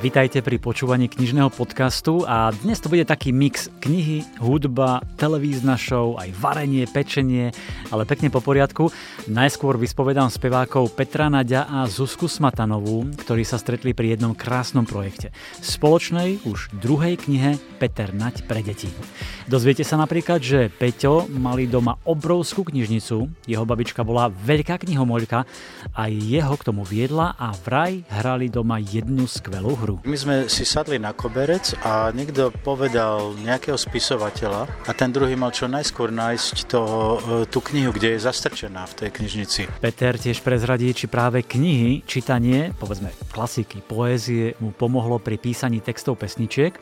Vítajte pri počúvaní knižného podcastu a dnes to bude taký mix knihy, hudba, televízna show, aj varenie, pečenie, ale pekne po poriadku. Najskôr vyspovedám spevákov Petra Naďa a Zuzku Smatanovú, ktorí sa stretli pri jednom krásnom projekte. Spoločnej už druhej knihe Peter Naď pre deti. Dozviete sa napríklad, že Peťo mali doma obrovskú knižnicu, jeho babička bola veľká knihomoľka a jeho k tomu viedla a vraj hrali doma jednu skvelú hru hru. My sme si sadli na koberec a niekto povedal nejakého spisovateľa a ten druhý mal čo najskôr nájsť to, e, tú knihu, kde je zastrčená v tej knižnici. Peter tiež prezradí, či práve knihy, čítanie, povedzme klasiky, poézie mu pomohlo pri písaní textov pesničiek. E,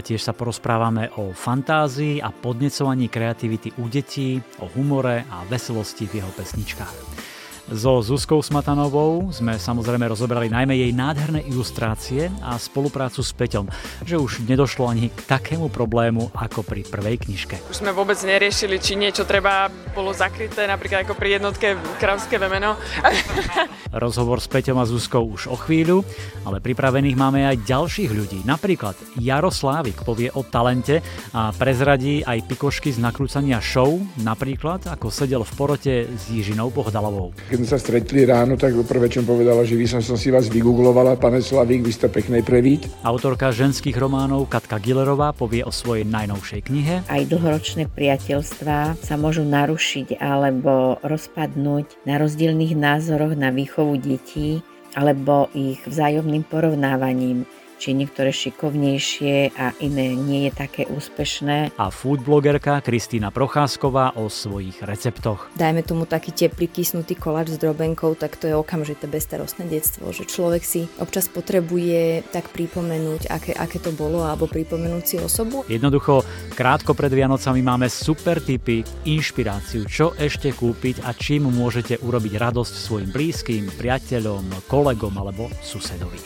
tiež sa porozprávame o fantázii a podnecovaní kreativity u detí, o humore a veselosti v jeho pesničkách. So Zuzkou Smatanovou sme samozrejme rozoberali najmä jej nádherné ilustrácie a spoluprácu s Peťom, že už nedošlo ani k takému problému ako pri prvej knižke. Už sme vôbec neriešili, či niečo treba bolo zakryté, napríklad ako pri jednotke Kravské vemeno. Rozhovor s Peťom a Zuzkou už o chvíľu, ale pripravených máme aj ďalších ľudí. Napríklad Jaroslávik povie o talente a prezradí aj pikošky z nakrúcania show, napríklad ako sedel v porote s Jižinou Pohdalovou keď sme sa stretli ráno, tak prvé, čo povedala, že vy som, som si vás vygooglovala, pane Slavík, vy ste peknej prevít. Autorka ženských románov Katka Gillerová povie o svojej najnovšej knihe. Aj dlhoročné priateľstvá sa môžu narušiť alebo rozpadnúť na rozdielných názoroch na výchovu detí alebo ich vzájomným porovnávaním či niektoré šikovnejšie a iné nie je také úspešné. A foodblogerka Kristýna Procházková o svojich receptoch. Dajme tomu taký teplý kysnutý koláč s drobenkou, tak to je okamžité bezstarostné detstvo, že človek si občas potrebuje tak pripomenúť, aké, aké to bolo, alebo pripomenúť si osobu. Jednoducho, krátko pred Vianocami máme super tipy, inšpiráciu, čo ešte kúpiť a čím môžete urobiť radosť svojim blízkym, priateľom, kolegom alebo susedovi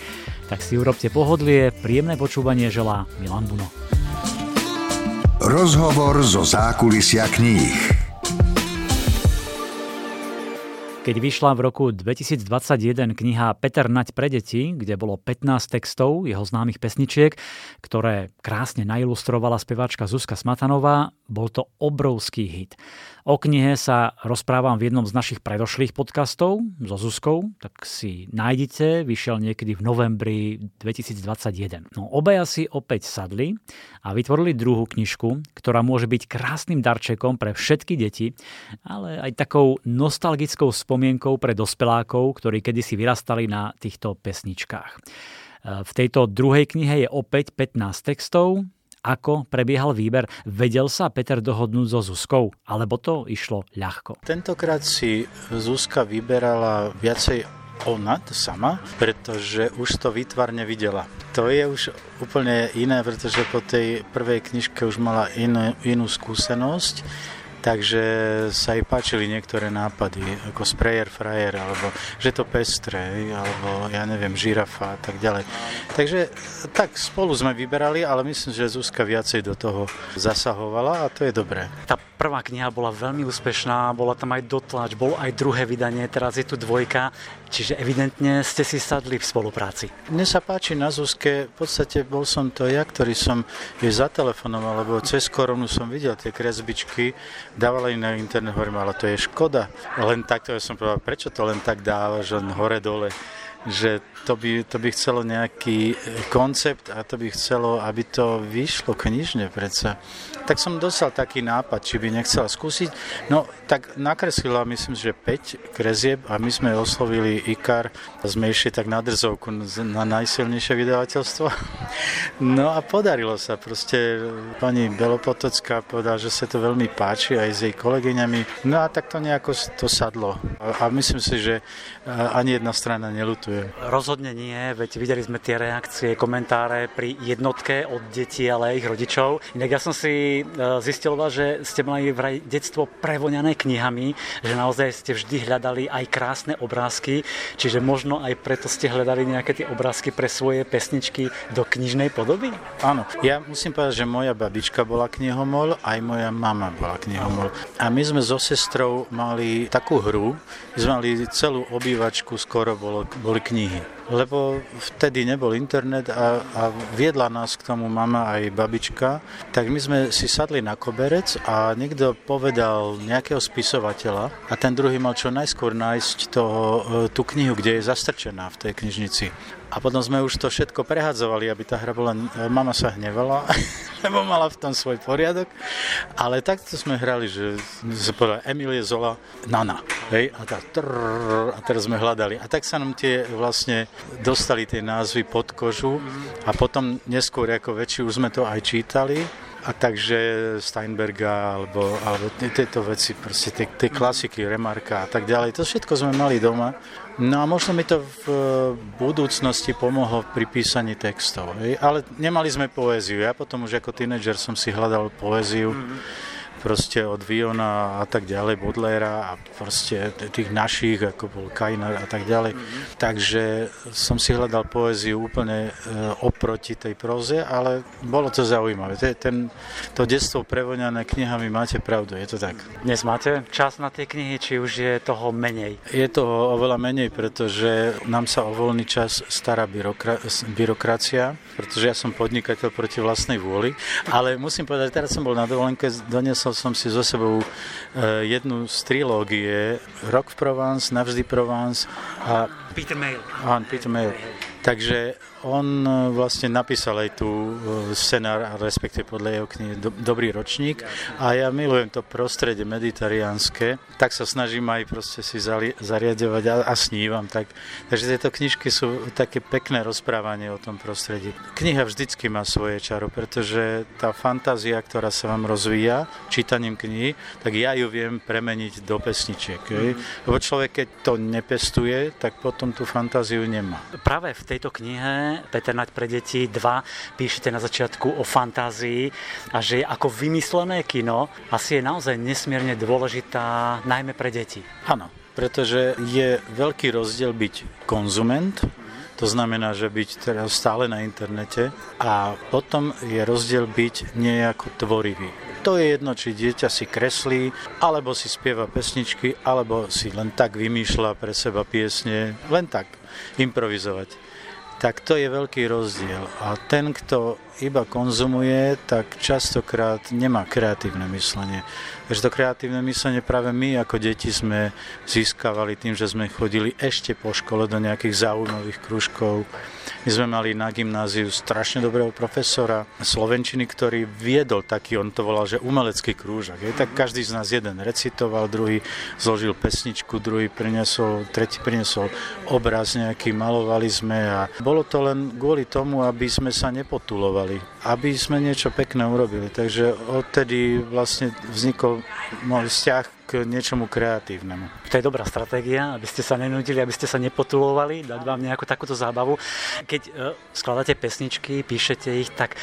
tak si urobte pohodlie, príjemné počúvanie želá Milan Buno. Rozhovor zo zákulisia kníh. Keď vyšla v roku 2021 kniha Peter Nať pre deti, kde bolo 15 textov jeho známych pesničiek, ktoré krásne nailustrovala speváčka Zuzka Smatanová, bol to obrovský hit. O knihe sa rozprávam v jednom z našich predošlých podcastov so Zuzkou, tak si nájdete, vyšiel niekedy v novembri 2021. No, obaja si opäť sadli a vytvorili druhú knižku, ktorá môže byť krásnym darčekom pre všetky deti, ale aj takou nostalgickou spomienkou pre dospelákov, ktorí kedysi vyrastali na týchto pesničkách. V tejto druhej knihe je opäť 15 textov, ako prebiehal výber? Vedel sa Peter dohodnúť so Zuzkou? Alebo to išlo ľahko? Tentokrát si Zuzka vyberala viacej ona sama, pretože už to výtvarne videla. To je už úplne iné, pretože po tej prvej knižke už mala inú, inú skúsenosť takže sa jej páčili niektoré nápady, ako sprayer frajer, alebo že to pestré, alebo ja neviem, žirafa a tak ďalej. Takže tak spolu sme vyberali, ale myslím, že Zuzka viacej do toho zasahovala a to je dobré. Tá prvá kniha bola veľmi úspešná, bola tam aj dotlač, bolo aj druhé vydanie, teraz je tu dvojka, čiže evidentne ste si sadli v spolupráci. Mne sa páči na Zuzke, v podstate bol som to ja, ktorý som jej zatelefonoval, lebo cez koronu som videl tie kresbičky dávali na internet, hovorím, ale to je škoda. Len takto som povedal, prečo to len tak dávaš, len hore-dole že to by, to by chcelo nejaký koncept a to by chcelo, aby to vyšlo knižne predsa tak som dostal taký nápad, či by nechcela skúsiť. No, tak nakreslila, myslím, že 5 krezieb a my sme oslovili IKAR, sme išli tak na drzovku na najsilnejšie vydavateľstvo. No a podarilo sa. Proste pani Belopotocká povedala, že sa to veľmi páči aj s jej kolegyňami. No a tak to nejako to sadlo. A myslím si, že ani jedna strana nelutuje. Rozhodne nie, veď videli sme tie reakcie, komentáre pri jednotke od detí, ale aj ich rodičov. Inak ja som si e, zistil, že ste mali vraj detstvo prevoňané knihami, že naozaj ste vždy hľadali aj krásne obrázky, čiže možno aj preto ste hľadali nejaké tie obrázky pre svoje pesničky do knižnej podoby? Áno, ja musím povedať, že moja babička bola knihomol, aj moja mama bola knihomol. A my sme so sestrou mali takú hru, my sme mali celú obývačku, skoro bolo, boli knihy lebo vtedy nebol internet a, a viedla nás k tomu mama aj babička, tak my sme si sadli na koberec a niekto povedal nejakého spisovateľa a ten druhý mal čo najskôr nájsť toho, e, tú knihu, kde je zastrčená v tej knižnici. A potom sme už to všetko prehadzovali, aby tá hra bola... Mama sa hnevala, lebo mala v tom svoj poriadok. Ale takto sme hrali, že sa povedala Emilie Zola, Nana. Hej? A, tá, trrr, a teraz sme hľadali. A tak sa nám tie vlastne dostali tie názvy pod kožu. A potom neskôr ako väčší už sme to aj čítali a takže Steinberga alebo, alebo tieto veci, proste tie, tie klasiky, Remarka a tak ďalej, to všetko sme mali doma. No a možno mi to v budúcnosti pomohlo pri písaní textov. Ale nemali sme poéziu. Ja potom už ako tínedžer som si hľadal poéziu. Mm-hmm proste od Viona a tak ďalej, Bodlera a proste tých našich, ako bol Kajner a tak ďalej. Mm-hmm. Takže som si hľadal poéziu úplne e, oproti tej proze, ale bolo to zaujímavé. Ten, to detstvo prevoňané knihami, máte pravdu, je to tak. Dnes máte čas na tie knihy, či už je toho menej? Je toho oveľa menej, pretože nám sa o voľný čas stará byrokra- byrokracia, pretože ja som podnikateľ proti vlastnej vôli, ale musím povedať, teraz som bol na dovolenke, doniesol Doniesol som si so sebou e, jednu z trilógie Rock v Provence, Navždy Provence a Peter Mail. Áno, Peter Mail. Takže on e, vlastne napísal aj tu e, scenár, respektíve podľa jeho knihy Dobrý ročník a ja milujem to prostredie meditariánske, tak sa snažím aj proste si zariadovať a, a snívam. Tak, takže tieto knižky sú také pekné rozprávanie o tom prostredí. Kniha vždycky má svoje čaro, pretože tá fantázia, ktorá sa vám rozvíja čítaním knihy, tak ja ju viem premeniť do pesničiek. Mm. Lebo človek, keď to nepestuje, tak potom tú fantáziu nemá. Práve v tejto knihe Peter Nať pre deti 2 píšete na začiatku o fantázii a že ako vymyslené kino asi je naozaj nesmierne dôležitá najmä pre deti. Áno, pretože je veľký rozdiel byť konzument, to znamená, že byť teraz stále na internete a potom je rozdiel byť nejako tvorivý. To je jedno, či dieťa si kreslí, alebo si spieva pesničky, alebo si len tak vymýšľa pre seba piesne, len tak improvizovať tak to je veľký rozdiel. A ten, kto iba konzumuje, tak častokrát nemá kreatívne myslenie. Takže to kreatívne myslenie práve my ako deti sme získavali tým, že sme chodili ešte po škole do nejakých zaujímavých kružkov. My sme mali na gymnáziu strašne dobrého profesora slovenčiny, ktorý viedol taký, on to volal, že umelecký krúžok. Je, tak každý z nás jeden recitoval, druhý zložil pesničku, druhý priniesol, tretí priniesol obraz nejaký, malovali sme a bolo to len kvôli tomu, aby sme sa nepotulovali, aby sme niečo pekné urobili. Takže odtedy vlastne vznikol môj vzťah k niečomu kreatívnemu. To je dobrá stratégia, aby ste sa nenudili, aby ste sa nepotulovali, dať vám nejakú takúto zábavu. Keď uh, skladáte pesničky, píšete ich, tak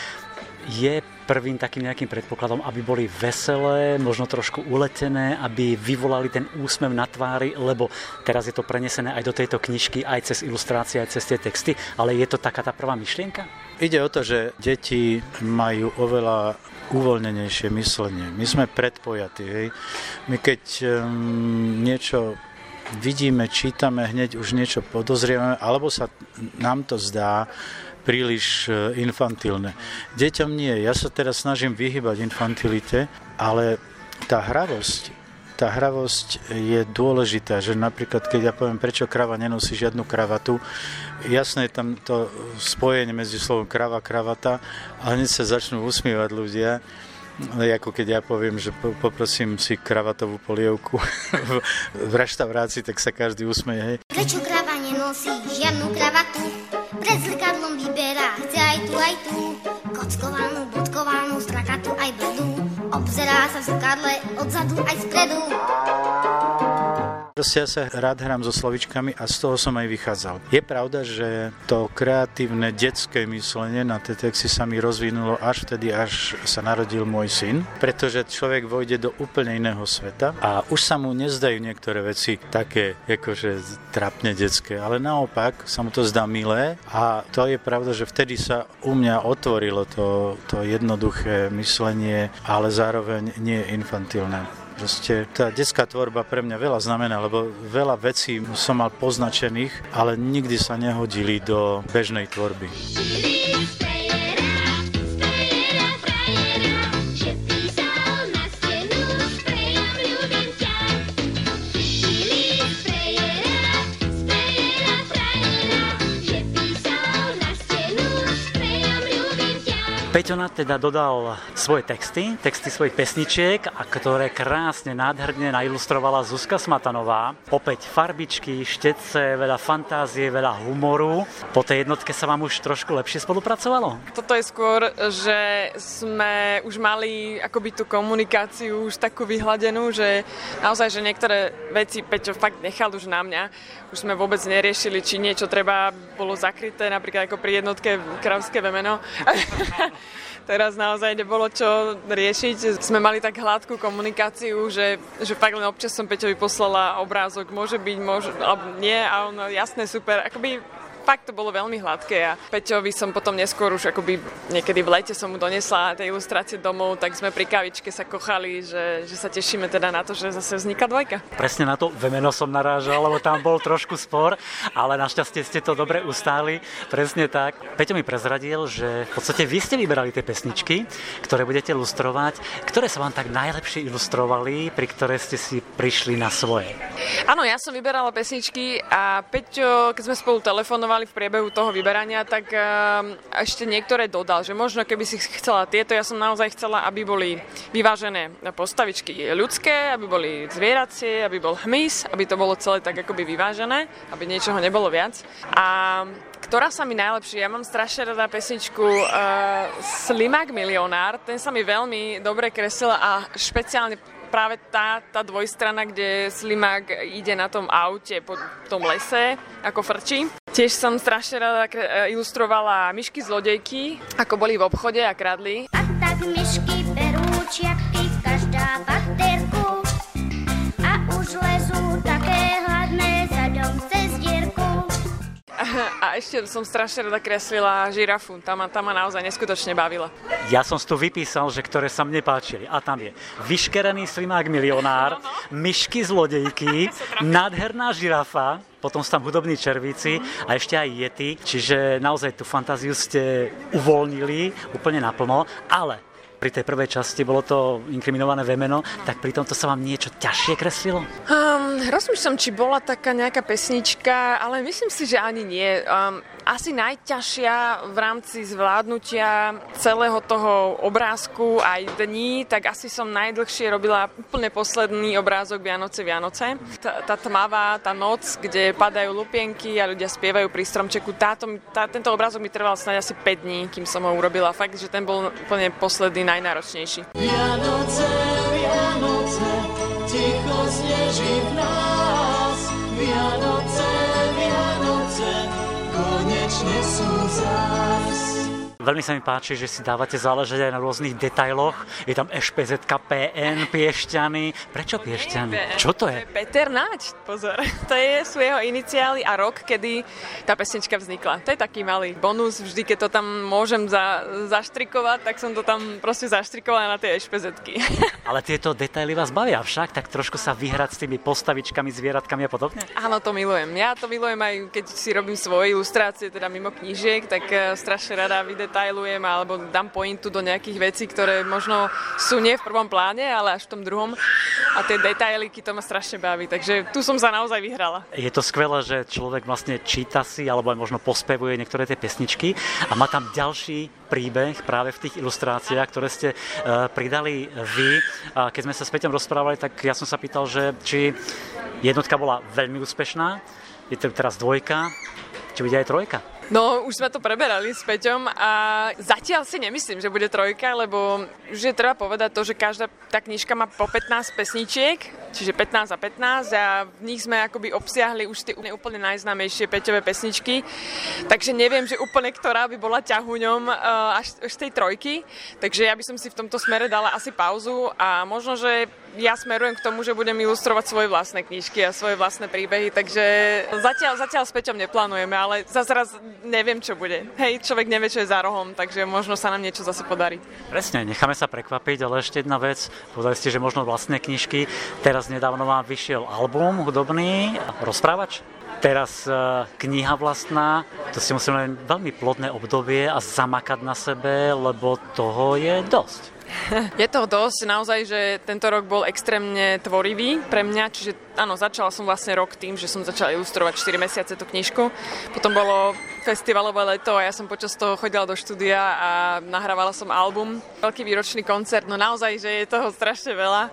je prvým takým nejakým predpokladom, aby boli veselé, možno trošku uletené, aby vyvolali ten úsmev na tvári, lebo teraz je to prenesené aj do tejto knižky, aj cez ilustrácie, aj cez tie texty, ale je to taká tá prvá myšlienka? Ide o to, že deti majú oveľa uvoľnenejšie myslenie. My sme predpojatí. Hej. My keď um, niečo vidíme, čítame, hneď už niečo podozrievame, alebo sa nám to zdá príliš e, infantilné. Deťom nie. Ja sa teraz snažím vyhybať infantilite, ale tá hravosť, tá hravosť je dôležitá, že napríklad keď ja poviem, prečo krava nenosí žiadnu kravatu, jasné je tam to spojenie medzi slovom krava, kravata a hneď sa začnú usmievať ľudia. Ako keď ja poviem, že poprosím si kravatovú polievku v reštaurácii, tak sa každý usmeje. Hej. Prečo krava nenosí žiadnu kravatu? Pred zrkadlom vyberá, chce aj tu, aj tu. Kockovanú, Obzerá sa v zrkadle odzadu aj spredu. Proste ja sa rád hrám so slovičkami a z toho som aj vychádzal. Je pravda, že to kreatívne detské myslenie na tie texty sa mi rozvinulo až vtedy, až sa narodil môj syn, pretože človek vojde do úplne iného sveta a už sa mu nezdajú niektoré veci také akože trapne detské, ale naopak sa mu to zdá milé a to je pravda, že vtedy sa u mňa otvorilo to, to jednoduché myslenie, ale zároveň nie infantilné. Proste tá detská tvorba pre mňa veľa znamená, lebo veľa vecí som mal poznačených, ale nikdy sa nehodili do bežnej tvorby. Peťo teda dodal svoje texty, texty svojich pesničiek, a ktoré krásne, nádherne nailustrovala Zuzka Smatanová. Opäť farbičky, štetce, veľa fantázie, veľa humoru. Po tej jednotke sa vám už trošku lepšie spolupracovalo? Toto je skôr, že sme už mali akoby tú komunikáciu už takú vyhladenú, že naozaj, že niektoré veci Peťo fakt nechal už na mňa. Už sme vôbec neriešili, či niečo treba bolo zakryté, napríklad ako pri jednotke kravské vemeno. teraz naozaj nebolo čo riešiť. Sme mali tak hladkú komunikáciu, že, že fakt len občas som Peťovi poslala obrázok, môže byť, môže, alebo nie, a on, jasné, super. Akoby fakt to bolo veľmi hladké a Peťovi som potom neskôr už akoby niekedy v lete som mu donesla tie ilustrácie domov, tak sme pri kavičke sa kochali, že, že sa tešíme teda na to, že zase vzniká dvojka. Presne na to vemeno som narážal, lebo tam bol trošku spor, ale našťastie ste to dobre ustáli. Presne tak. Peťo mi prezradil, že v podstate vy ste vyberali tie pesničky, ktoré budete ilustrovať, ktoré sa vám tak najlepšie ilustrovali, pri ktoré ste si prišli na svoje. Áno, ja som vyberala pesničky a Peťo, keď sme spolu telefonovali, mali v priebehu toho vyberania, tak ehm, ešte niektoré dodal, že možno keby si chcela tieto, ja som naozaj chcela, aby boli vyvážené postavičky ľudské, aby boli zvieracie, aby bol hmyz, aby to bolo celé tak akoby vyvážené, aby niečoho nebolo viac. A ktorá sa mi najlepšie, ja mám strašne rada pesničku uh, Slimák milionár, ten sa mi veľmi dobre kreslil a špeciálne práve tá, tá dvojstrana, kde Slimák ide na tom aute po tom lese, ako frčí. Tiež som strašne rada e, ilustrovala myšky zlodejky, ako boli v obchode a kradli. A tak myšky berú čiapky, každá baterku a už lezú také A ešte som strašne rada kreslila žirafu. Tá ma, tá ma naozaj neskutočne bavila. Ja som si tu vypísal, že ktoré sa mne páčili. A tam je vyškerený slimák milionár, myšky zlodejky, nádherná žirafa, potom sú tam hudobní červíci a ešte aj jety, čiže naozaj tú fantáziu ste uvoľnili úplne naplno, ale pri tej prvej časti bolo to inkriminované vemeno, tak pri tomto sa vám niečo ťažšie kreslilo? Um, rozmýšľam, či bola taká nejaká pesnička, ale myslím si, že ani nie. Um, asi najťažšia v rámci zvládnutia celého toho obrázku aj dní, tak asi som najdlhšie robila úplne posledný obrázok Vianoce Vianoce. Tá, tá tmavá, tá noc, kde padajú lupienky a ľudia spievajú pri stromčeku. Táto, tá, tento obrázok mi trval snáď asi 5 dní, kým som ho urobila. Fakt, že ten bol úplne posledný, najnáročnejší. Vianoce, Vianoce, ticho v nás. Vianoce, Jesus, us. Veľmi sa mi páči, že si dávate záležať aj na rôznych detailoch. Je tam EŠPZ, PN, Piešťany. Prečo Piešťany? Čo to je? Peter Naď, pozor. To je, sú jeho iniciály a rok, kedy tá pesnička vznikla. To je taký malý bonus. Vždy, keď to tam môžem za, zaštrikovať, tak som to tam proste zaštrikovala na tie EŠPZky. Ale tieto detaily vás bavia však, tak trošku sa vyhrať s tými postavičkami, zvieratkami a podobne? Áno, to milujem. Ja to milujem aj keď si robím svoje ilustrácie, teda mimo knížiek, tak eh, strašne rada vydetailujem detailujem alebo dám pointu do nejakých vecí, ktoré možno sú nie v prvom pláne, ale až v tom druhom. A tie detailiky to ma strašne baví, takže tu som sa naozaj vyhrala. Je to skvelé, že človek vlastne číta si alebo aj možno pospevuje niektoré tie pesničky a má tam ďalší príbeh práve v tých ilustráciách, ktoré ste uh, pridali vy. A keď sme sa s Peťom rozprávali, tak ja som sa pýtal, že či jednotka bola veľmi úspešná, je to teraz dvojka, či bude aj trojka? No, už sme to preberali s Peťom a zatiaľ si nemyslím, že bude trojka, lebo už je treba povedať to, že každá tá knižka má po 15 pesničiek, čiže 15 a 15 a v nich sme akoby obsiahli už tie úplne najznámejšie Peťové pesničky, takže neviem, že úplne ktorá by bola ťahuňom eh, až, až tej trojky, takže ja by som si v tomto smere dala asi pauzu a možno, že ja smerujem k tomu, že budem ilustrovať svoje vlastné knižky a svoje vlastné príbehy, takže zatiaľ, zatiaľ s Peťom neplánujeme, ale zase raz neviem, čo bude. Hej, človek nevie, čo je za rohom, takže možno sa nám niečo zase podarí. Presne, necháme sa prekvapiť, ale ešte jedna vec, povedali ste, že možno vlastné knižky. Teraz nedávno vám vyšiel album hudobný, rozprávač? Teraz uh, kniha vlastná, to si musíme len veľmi plodné obdobie a zamakať na sebe, lebo toho je dosť. Je toho dosť, naozaj, že tento rok bol extrémne tvorivý pre mňa, čiže áno, začala som vlastne rok tým, že som začala ilustrovať 4 mesiace tú knižku. Potom bolo festivalové leto a ja som počas toho chodila do štúdia a nahrávala som album. Veľký výročný koncert, no naozaj, že je toho strašne veľa,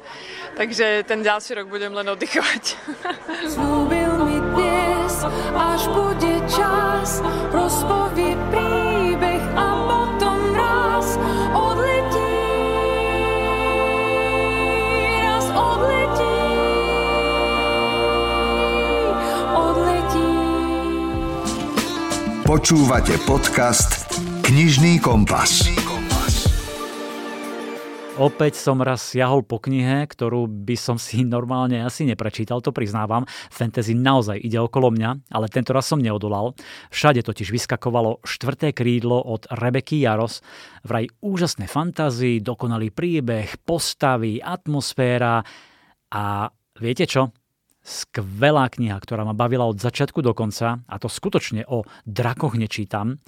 takže ten ďalší rok budem len oddychovať. Slúbil mi dnes, až bude čas, rozpovie príbeh Počúvate podcast Knižný kompas. Opäť som raz siahol po knihe, ktorú by som si normálne asi neprečítal, to priznávam. Fantasy naozaj ide okolo mňa, ale tento raz som neodolal. Všade totiž vyskakovalo štvrté krídlo od Rebeky Jaros. Vraj úžasné fantázy, dokonalý príbeh, postavy, atmosféra a viete čo? Skvelá kniha, ktorá ma bavila od začiatku do konca a to skutočne o drakoch nečítam.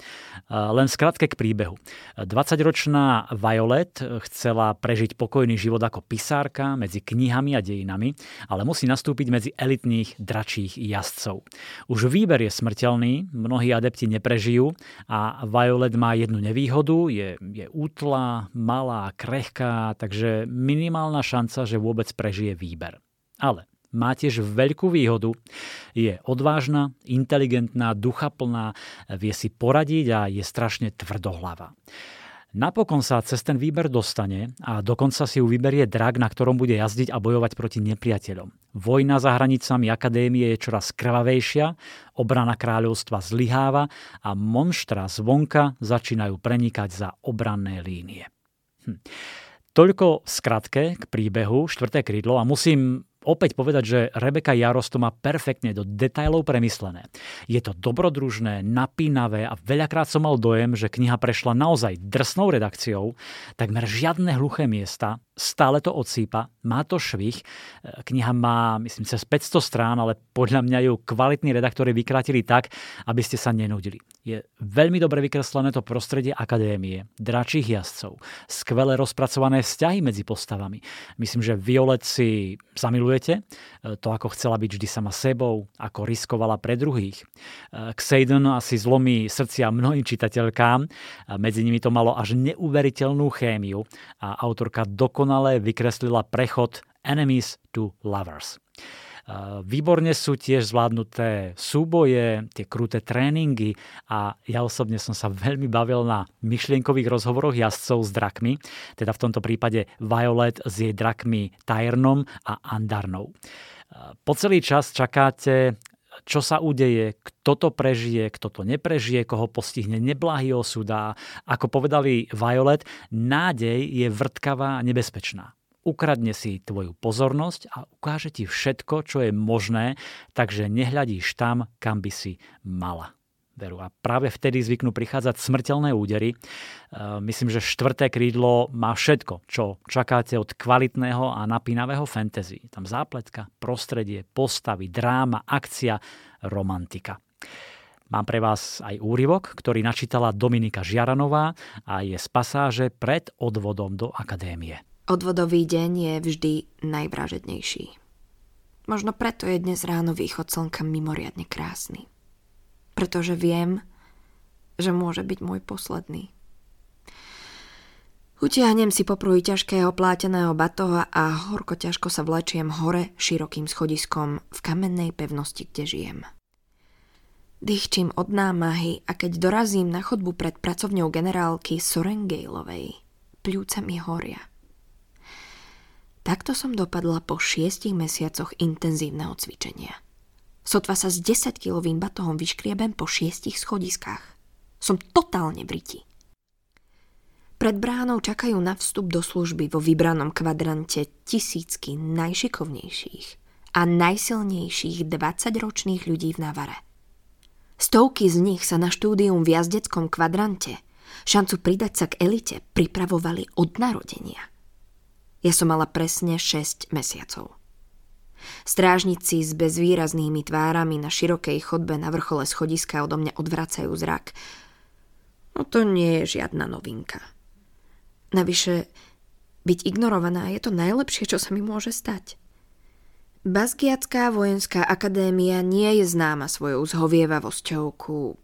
Len skratke k príbehu. 20-ročná Violet chcela prežiť pokojný život ako pisárka medzi knihami a dejinami, ale musí nastúpiť medzi elitných dračích jazdcov. Už výber je smrteľný, mnohí adepti neprežijú a Violet má jednu nevýhodu, je, je útla, malá, krehká, takže minimálna šanca, že vôbec prežije výber. Ale má tiež veľkú výhodu. Je odvážna, inteligentná, duchaplná, vie si poradiť a je strašne tvrdohlava. Napokon sa cez ten výber dostane a dokonca si ju vyberie drak, na ktorom bude jazdiť a bojovať proti nepriateľom. Vojna za hranicami akadémie je čoraz krvavejšia, obrana kráľovstva zlyháva a monštra zvonka začínajú prenikať za obranné línie. Hm. Toľko v skratke k príbehu štvrté krídlo a musím opäť povedať, že Rebeka Jaros to má perfektne do detajlov premyslené. Je to dobrodružné, napínavé a veľakrát som mal dojem, že kniha prešla naozaj drsnou redakciou, takmer žiadne hluché miesta, stále to odsýpa, má to švih. Kniha má, myslím, cez 500 strán, ale podľa mňa ju kvalitní redaktori vykrátili tak, aby ste sa nenudili. Je veľmi dobre vykreslené to prostredie akadémie, dračích jazdcov, skvele rozpracované vzťahy medzi postavami. Myslím, že Violet si zamilujete, to ako chcela byť vždy sama sebou, ako riskovala pre druhých. Xaden asi zlomí srdcia mnohým čitateľkám, medzi nimi to malo až neuveriteľnú chémiu a autorka dokonale vykreslila prechod enemies to lovers. Výborne sú tiež zvládnuté súboje, tie kruté tréningy a ja osobne som sa veľmi bavil na myšlienkových rozhovoroch jazdcov s drakmi, teda v tomto prípade Violet s jej drakmi Tyrnom a Andarnou. Po celý čas čakáte čo sa udeje, kto to prežije, kto to neprežije, koho postihne neblahý osud a ako povedali Violet, nádej je vrtkavá a nebezpečná ukradne si tvoju pozornosť a ukáže ti všetko, čo je možné, takže nehľadíš tam, kam by si mala. Veru. A práve vtedy zvyknú prichádzať smrteľné údery. E, myslím, že štvrté krídlo má všetko, čo čakáte od kvalitného a napínavého fantasy. Tam zápletka, prostredie, postavy, dráma, akcia, romantika. Mám pre vás aj úryvok, ktorý načítala Dominika Žiaranová a je z pasáže pred odvodom do akadémie. Odvodový deň je vždy najvražednejší. Možno preto je dnes ráno východ slnka mimoriadne krásny. Pretože viem, že môže byť môj posledný. Utiahnem si popruhy ťažkého pláteného batoha a horko ťažko sa vlečiem hore širokým schodiskom v kamennej pevnosti, kde žijem. Dýchčím od námahy a keď dorazím na chodbu pred pracovňou generálky Sorengejlovej, pľúca mi horia. Takto som dopadla po šiestich mesiacoch intenzívneho cvičenia. Sotva sa s 10-kilovým batohom vyškriebem po šiestich schodiskách. Som totálne v. Pred bránou čakajú na vstup do služby vo vybranom kvadrante tisícky najšikovnejších a najsilnejších 20-ročných ľudí v Navare. Stovky z nich sa na štúdium v jazdeckom kvadrante, šancu pridať sa k elite, pripravovali od narodenia – ja som mala presne 6 mesiacov. Strážnici s bezvýraznými tvárami na širokej chodbe na vrchole schodiska odo mňa odvracajú zrak. No to nie je žiadna novinka. Navyše, byť ignorovaná je to najlepšie, čo sa mi môže stať. Bazgiacká vojenská akadémia nie je známa svojou zhovievavosťou ku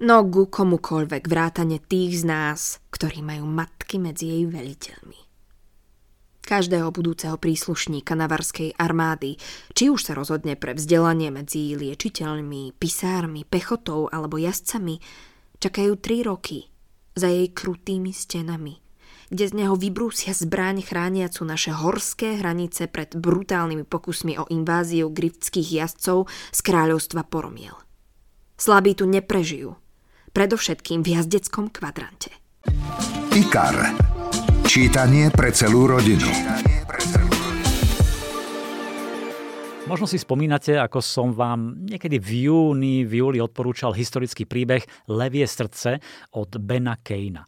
no ku komukoľvek vrátane tých z nás, ktorí majú matky medzi jej veliteľmi. Každého budúceho príslušníka navarskej armády, či už sa rozhodne pre vzdelanie medzi liečiteľmi, pisármi, pechotou alebo jazdcami, čakajú tri roky za jej krutými stenami, kde z neho vybrúsia zbraň chrániacu naše horské hranice pred brutálnymi pokusmi o inváziu griftských jazdcov z kráľovstva Poromiel. Slabí tu neprežijú, predovšetkým v jazdeckom kvadrante. IKAR. Čítanie pre celú rodinu. Možno si spomínate, ako som vám niekedy v júni, v júli odporúčal historický príbeh Levie srdce od Bena Keina.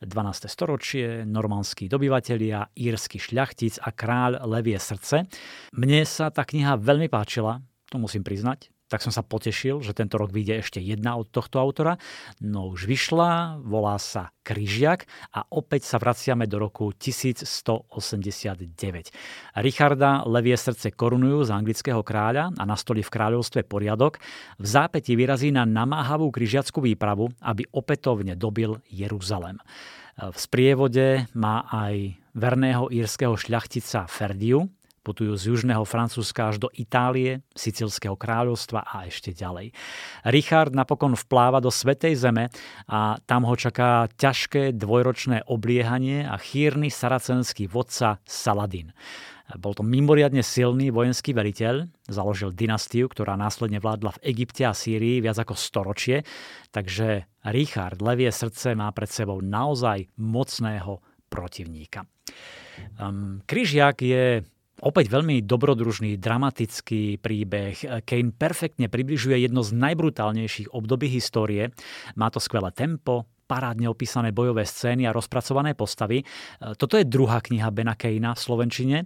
12. storočie, normandskí dobyvatelia, írsky šľachtic a kráľ Levie srdce. Mne sa tá kniha veľmi páčila, to musím priznať tak som sa potešil, že tento rok vyjde ešte jedna od tohto autora. No už vyšla, volá sa Kryžiak a opäť sa vraciame do roku 1189. Richarda levie srdce korunujú z anglického kráľa a nastolí v kráľovstve poriadok. V zápäti vyrazí na namáhavú kryžiackú výpravu, aby opätovne dobil Jeruzalem. V sprievode má aj verného írskeho šľachtica Ferdiu, putujú z južného Francúzska až do Itálie, Sicilského kráľovstva a ešte ďalej. Richard napokon vpláva do Svetej Zeme a tam ho čaká ťažké dvojročné obliehanie a chýrny saracenský vodca Saladin. Bol to mimoriadne silný vojenský veliteľ, založil dynastiu, ktorá následne vládla v Egypte a Sýrii viac ako storočie, takže Richard, levie srdce, má pred sebou naozaj mocného protivníka. Um, Kryžiak je Opäť veľmi dobrodružný, dramatický príbeh. Kane perfektne približuje jedno z najbrutálnejších období histórie. Má to skvelé tempo, parádne opísané bojové scény a rozpracované postavy. Toto je druhá kniha Bena Kejna v Slovenčine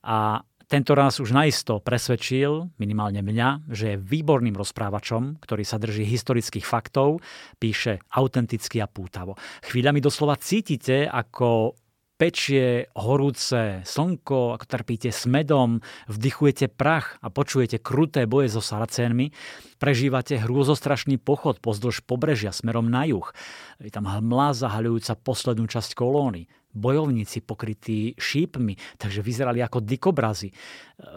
a tento raz už naisto presvedčil, minimálne mňa, že je výborným rozprávačom, ktorý sa drží historických faktov, píše autenticky a pútavo. Chvíľami doslova cítite, ako pečie horúce slnko, ako trpíte smedom, vdychujete prach a počujete kruté boje so Saracénmi, prežívate hrôzostrašný pochod pozdĺž pobrežia smerom na juh. Je tam hmla zahaľujúca poslednú časť kolóny bojovníci pokrytí šípmi, takže vyzerali ako dikobrazy.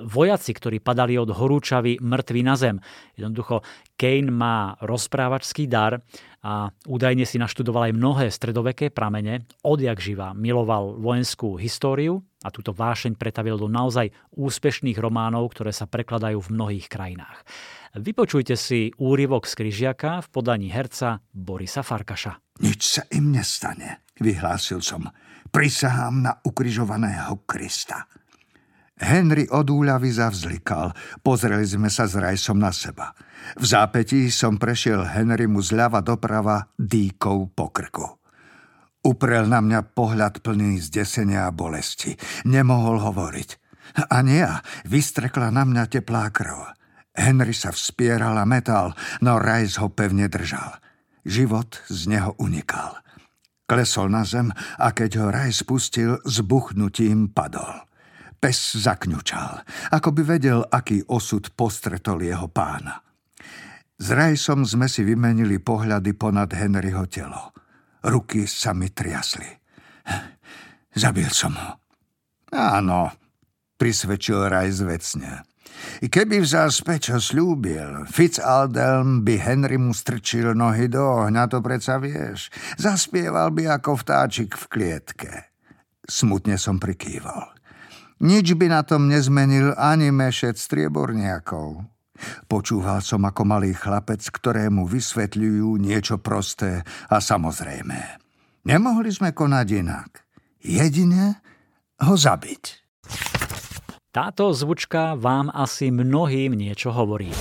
Vojaci, ktorí padali od horúčavy mŕtvi na zem. Jednoducho, Kane má rozprávačský dar a údajne si naštudoval aj mnohé stredoveké pramene. Odjak živa miloval vojenskú históriu a túto vášeň pretavil do naozaj úspešných románov, ktoré sa prekladajú v mnohých krajinách. Vypočujte si úryvok z Kryžiaka v podaní herca Borisa Farkaša. Nič sa im nestane, vyhlásil som. Prisahám na ukrižovaného Krista. Henry od úľavy zavzlikal. Pozreli sme sa s Rajsom na seba. V zápetí som prešiel Henrymu zľava doprava dýkou po krku. Uprel na mňa pohľad plný zdesenia a bolesti. Nemohol hovoriť. A nie, vystrekla na mňa teplá krv. Henry sa vspieral a metal, no Rice ho pevne držal. Život z neho unikal. Klesol na zem a keď ho raj spustil, s buchnutím padol. Pes zakňučal, ako by vedel, aký osud postretol jeho pána. S Rajsom sme si vymenili pohľady ponad Henryho telo. Ruky sa mi triasli. Zabil som ho. Áno, prisvedčil Raj zvecne. I keby vzal späť, čo slúbil, Fitzaldelm by Henry mu strčil nohy do ohňa, to preca vieš. Zaspieval by ako vtáčik v klietke. Smutne som prikýval. Nič by na tom nezmenil ani mešec strieborniakov. Počúval som ako malý chlapec, ktorému vysvetľujú niečo prosté a samozrejmé. Nemohli sme konať inak. Jedine ho zabiť. Táto zvučka vám asi mnohým niečo hovorí.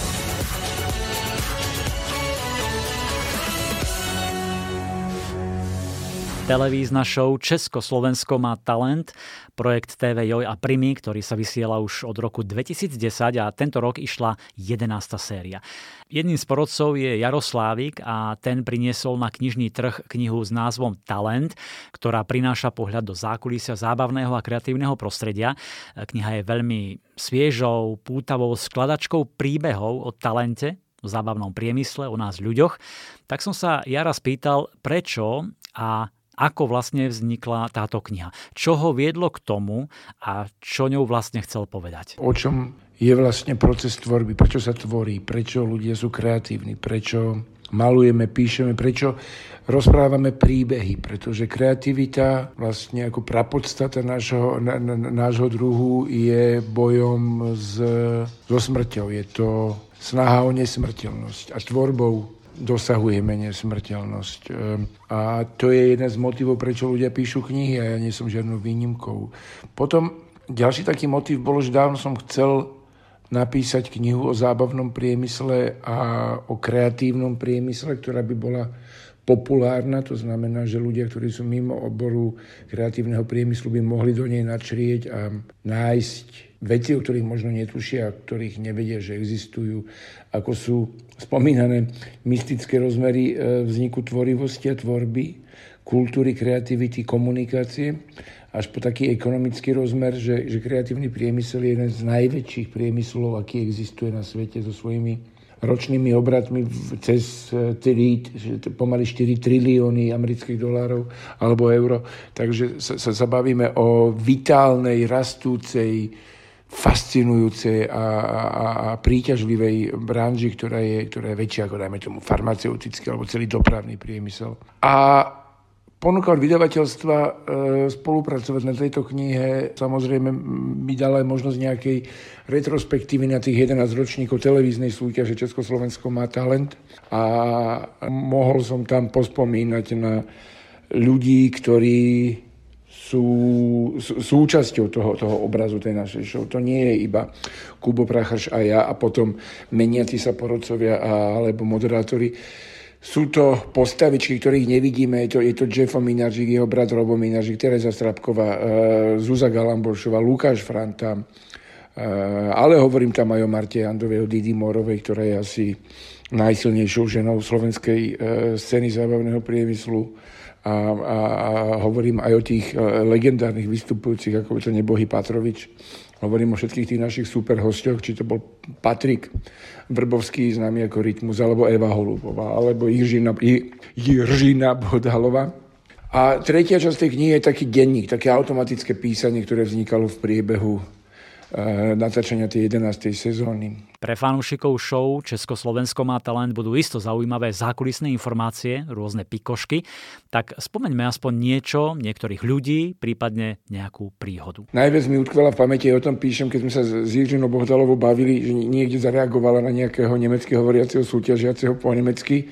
Televízna show Československo má talent, projekt TV Joj a Primy, ktorý sa vysiela už od roku 2010 a tento rok išla 11. séria. Jedným z porodcov je Jaroslávik a ten priniesol na knižný trh knihu s názvom Talent, ktorá prináša pohľad do zákulisia zábavného a kreatívneho prostredia. Kniha je veľmi sviežou, pútavou skladačkou príbehov o talente, v zábavnom priemysle, o nás ľuďoch, tak som sa Jara spýtal, prečo a ako vlastne vznikla táto kniha. Čo ho viedlo k tomu a čo ňou vlastne chcel povedať? O čom je vlastne proces tvorby, prečo sa tvorí, prečo ľudia sú kreatívni, prečo malujeme, píšeme, prečo rozprávame príbehy, pretože kreativita vlastne ako prapodstata nášho, nášho druhu je bojom s, so smrťou. Je to snaha o nesmrteľnosť a tvorbou dosahujeme nesmrteľnosť. Ehm, a to je jeden z motivov, prečo ľudia píšu knihy a ja nie som žiadnou výnimkou. Potom ďalší taký motiv bolo, že dávno som chcel napísať knihu o zábavnom priemysle a o kreatívnom priemysle, ktorá by bola populárna, to znamená, že ľudia, ktorí sú mimo oboru kreatívneho priemyslu, by mohli do nej načrieť a nájsť veci, o ktorých možno netušia, ktorých nevedia, že existujú, ako sú spomínané mystické rozmery e, vzniku tvorivosti a tvorby, kultúry, kreativity, komunikácie, až po taký ekonomický rozmer, že, že kreatívny priemysel je jeden z najväčších priemyslov, aký existuje na svete so svojimi ročnými obratmi cez 3, e, pomaly 4 trilióny amerických dolárov alebo euro. Takže sa, sa bavíme o vitálnej, rastúcej, fascinujúcej a, a, a príťažlivej branži, ktorá je, ktorá je väčšia ako, dajme tomu, farmaceutický alebo celý dopravný priemysel. A ponuka od vydavateľstva e, spolupracovať na tejto knihe samozrejme mi dala aj možnosť nejakej retrospektívy na tých 11 ročníkov televíznej súťaže Československo má talent a mohol som tam pospomínať na ľudí, ktorí sú, súčasťou toho, toho obrazu tej našej show. To nie je iba Kubo Prachaš a ja a potom meniaci sa porodcovia alebo moderátori. Sú to postavičky, ktorých nevidíme. Je to, je to Jeffo Minaržík, jeho brat Robo Minaržík, Teresa Strapková, uh, Zuza Galambošová, Lukáš Franta. Uh, ale hovorím tam aj o Marte Jandovej, o Didi Morovej, ktorá je asi najsilnejšou ženou slovenskej uh, scény zábavného priemyslu a, a, a hovorím aj o tých e, legendárnych vystupujúcich, ako je to nebohy Patrovič. Hovorím o všetkých tých našich super hostoch, či to bol Patrik Vrbovský, známy ako Rytmus, alebo Eva Holubová, alebo Jiřina, Jiřina Bodalova. A tretia časť tej knihy je taký denník, také automatické písanie, ktoré vznikalo v priebehu Eh, natáčania tej 11. sezóny. Pre fanúšikov show Československo má talent budú isto zaujímavé zákulisné informácie, rôzne pikošky, tak spomeňme aspoň niečo, niektorých ľudí, prípadne nejakú príhodu. Najviac mi utkvela v pamäti, o tom píšem, keď sme sa s Jiřinou Bohdalovou bavili, že niekde zareagovala na nejakého nemecky hovoriaceho súťažiaceho po nemecky,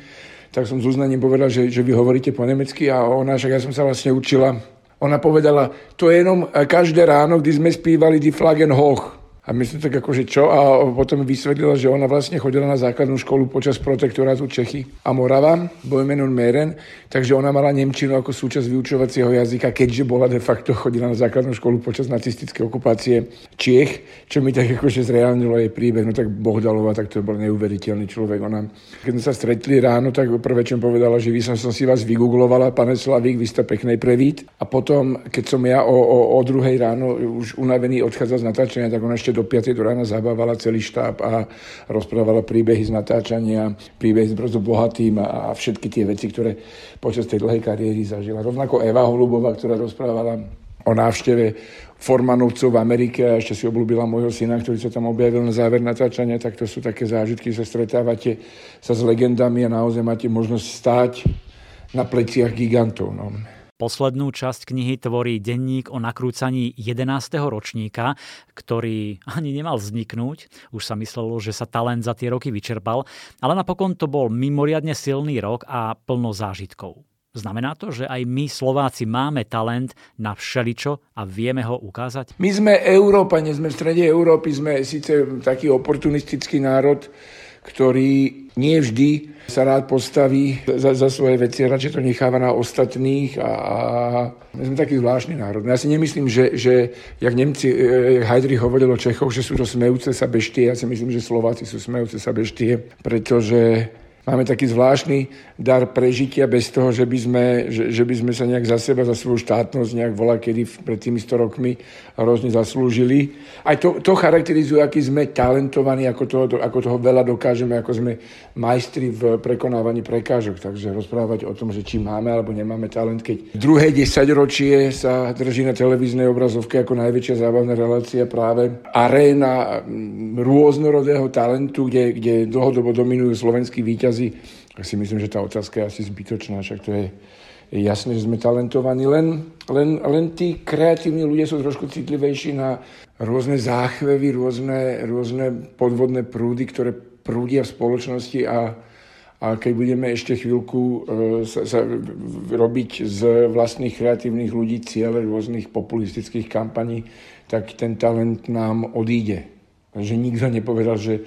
tak som s uznaním povedal, že, že vy hovoríte po nemecky a ona, že ja som sa vlastne učila ona povedala, to je jenom eh, každé ráno, kdy sme spívali Die Flaggen hoch. A my sme tak akože čo? A potom vysvetlila, že ona vlastne chodila na základnú školu počas protektorátu Čechy a Morava, Bojmenon Meren, takže ona mala Nemčinu ako súčasť vyučovacieho jazyka, keďže bola de facto chodila na základnú školu počas nacistickej okupácie Čiech, čo mi tak akože zreálnilo jej príbeh. No tak Bohdalová, tak to bol neuveriteľný človek. Ona, keď sme sa stretli ráno, tak prvé, čo povedala, že vy som, som si vás vygooglovala, pane Slavík, vy ste peknej prevít. A potom, keď som ja o, o, o druhej ráno už unavený odchádzal z natáčania, tak ona ešte do 5. do rána zabávala celý štáb a rozprávala príbehy z natáčania, príbehy s brzo bohatým a, a všetky tie veci, ktoré počas tej dlhej kariéry zažila. Rovnako Eva Holubová, ktorá rozprávala o návšteve Formanovcov v Amerike a ešte si obľúbila môjho syna, ktorý sa tam objavil na záver natáčania, tak to sú také zážitky, sa stretávate sa s legendami a naozaj máte možnosť stáť na pleciach gigantov. No. Poslednú časť knihy tvorí denník o nakrúcaní 11. ročníka, ktorý ani nemal vzniknúť. Už sa myslelo, že sa talent za tie roky vyčerpal, ale napokon to bol mimoriadne silný rok a plno zážitkov. Znamená to, že aj my Slováci máme talent na všeličo a vieme ho ukázať? My sme Európa, nie sme v strede Európy, sme síce taký oportunistický národ, ktorý nie vždy sa rád postaví za, za svoje veci, radšej to necháva na ostatných a, a sme taký zvláštny národ. Ja si nemyslím, že, že jak Nemci, e, jak Heidrich hovoril o Čechoch, že sú to smejúce sa beštie, ja si myslím, že Slováci sú smejúce sa beštie, pretože máme taký zvláštny dar prežitia bez toho, že by sme, že, že by sme sa nejak za seba, za svoju štátnosť nejak volá, kedy pred tými 100 rokmi hrozne zaslúžili. Aj to, to charakterizuje, aký sme talentovaní, ako toho, ako toho veľa dokážeme, ako sme majstri v prekonávaní prekážok. Takže rozprávať o tom, že či máme alebo nemáme talent, keď druhé desaťročie sa drží na televíznej obrazovke ako najväčšia zábavná relácia práve aréna rôznorodého talentu, kde, kde dlhodobo dominujú slovenskí víťazi peňazí, tak si myslím, že tá otázka je asi zbytočná, však to je, je jasné, že sme talentovaní. Len, len, len tí kreatívni ľudia sú trošku citlivejší na rôzne záchvevy, rôzne, rôzne podvodné prúdy, ktoré prúdia v spoločnosti a, a keď budeme ešte chvíľku e, sa, sa robiť z vlastných kreatívnych ľudí ciele rôznych populistických kampaní, tak ten talent nám odíde. Takže nikto nepovedal, že,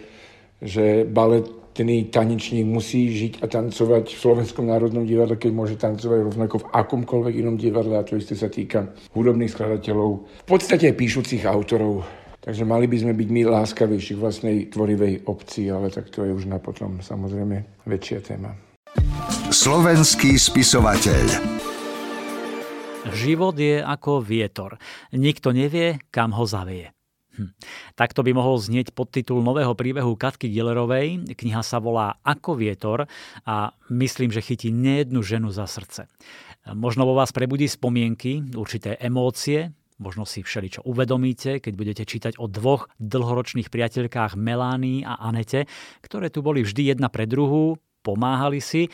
že balet ten tanečník musí žiť a tancovať v Slovenskom národnom divadle, keď môže tancovať rovnako v akomkoľvek inom divadle a to isté sa týka hudobných skladateľov, v podstate aj píšucich autorov. Takže mali by sme byť my láskavejší v vlastnej tvorivej obci, ale tak to je už na potom samozrejme väčšia téma. Slovenský spisovateľ Život je ako vietor. Nikto nevie, kam ho zavie. Hm. Takto by mohol znieť podtitul nového príbehu Katky Gillerovej. Kniha sa volá Ako vietor a myslím, že chytí nejednu ženu za srdce. Možno vo vás prebudí spomienky, určité emócie, možno si všeličo uvedomíte, keď budete čítať o dvoch dlhoročných priateľkách Melánii a Anete, ktoré tu boli vždy jedna pre druhú, pomáhali si,